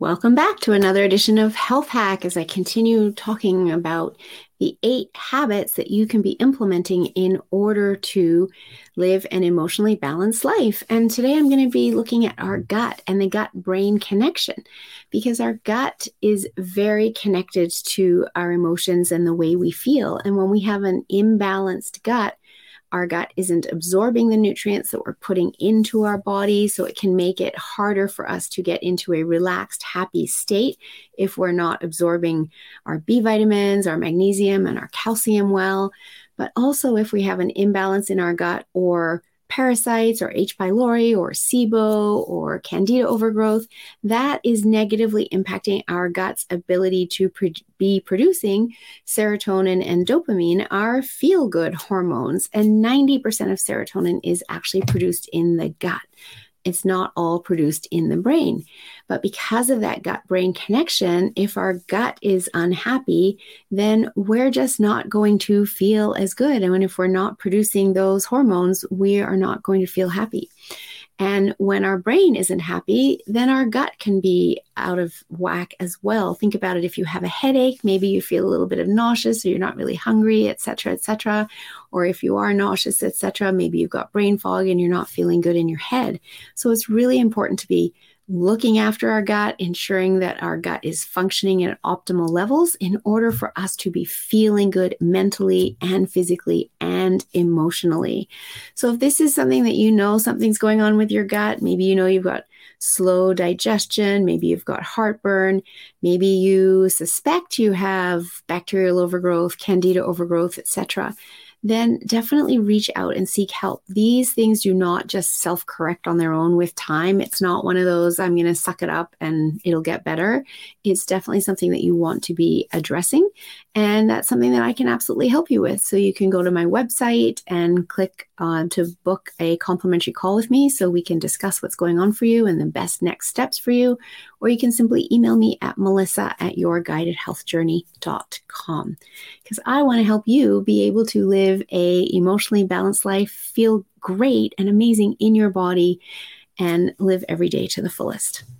Welcome back to another edition of Health Hack as I continue talking about the eight habits that you can be implementing in order to live an emotionally balanced life. And today I'm going to be looking at our gut and the gut brain connection because our gut is very connected to our emotions and the way we feel. And when we have an imbalanced gut, our gut isn't absorbing the nutrients that we're putting into our body. So it can make it harder for us to get into a relaxed, happy state if we're not absorbing our B vitamins, our magnesium, and our calcium well. But also, if we have an imbalance in our gut or parasites or H. pylori or SIBO or candida overgrowth, that is negatively impacting our gut's ability to pro- be producing serotonin and dopamine, our feel good hormones. And 90% of serotonin is actually produced in the gut it's not all produced in the brain. But because of that gut brain connection, if our gut is unhappy, then we're just not going to feel as good. And if we're not producing those hormones, we are not going to feel happy. And when our brain isn't happy, then our gut can be out of whack as well. Think about it if you have a headache, maybe you feel a little bit of nauseous or you're not really hungry, etc., etc. Or if you are nauseous, etc., maybe you've got brain fog and you're not feeling good in your head. So it's really important to be looking after our gut, ensuring that our gut is functioning at optimal levels in order for us to be feeling good mentally and physically and emotionally. So, if this is something that you know something's going on with your gut, maybe you know you've got slow digestion, maybe you've got heartburn, maybe you suspect you have bacterial overgrowth, candida overgrowth, etc then definitely reach out and seek help. These things do not just self correct on their own with time. It's not one of those, I'm going to suck it up and it'll get better. It's definitely something that you want to be addressing. And that's something that I can absolutely help you with. So you can go to my website and click uh, to book a complimentary call with me so we can discuss what's going on for you and the best next steps for you. Or you can simply email me at melissa at yourguidedhealthjourney.com because I want to help you be able to live a emotionally balanced life, feel great and amazing in your body, and live every day to the fullest.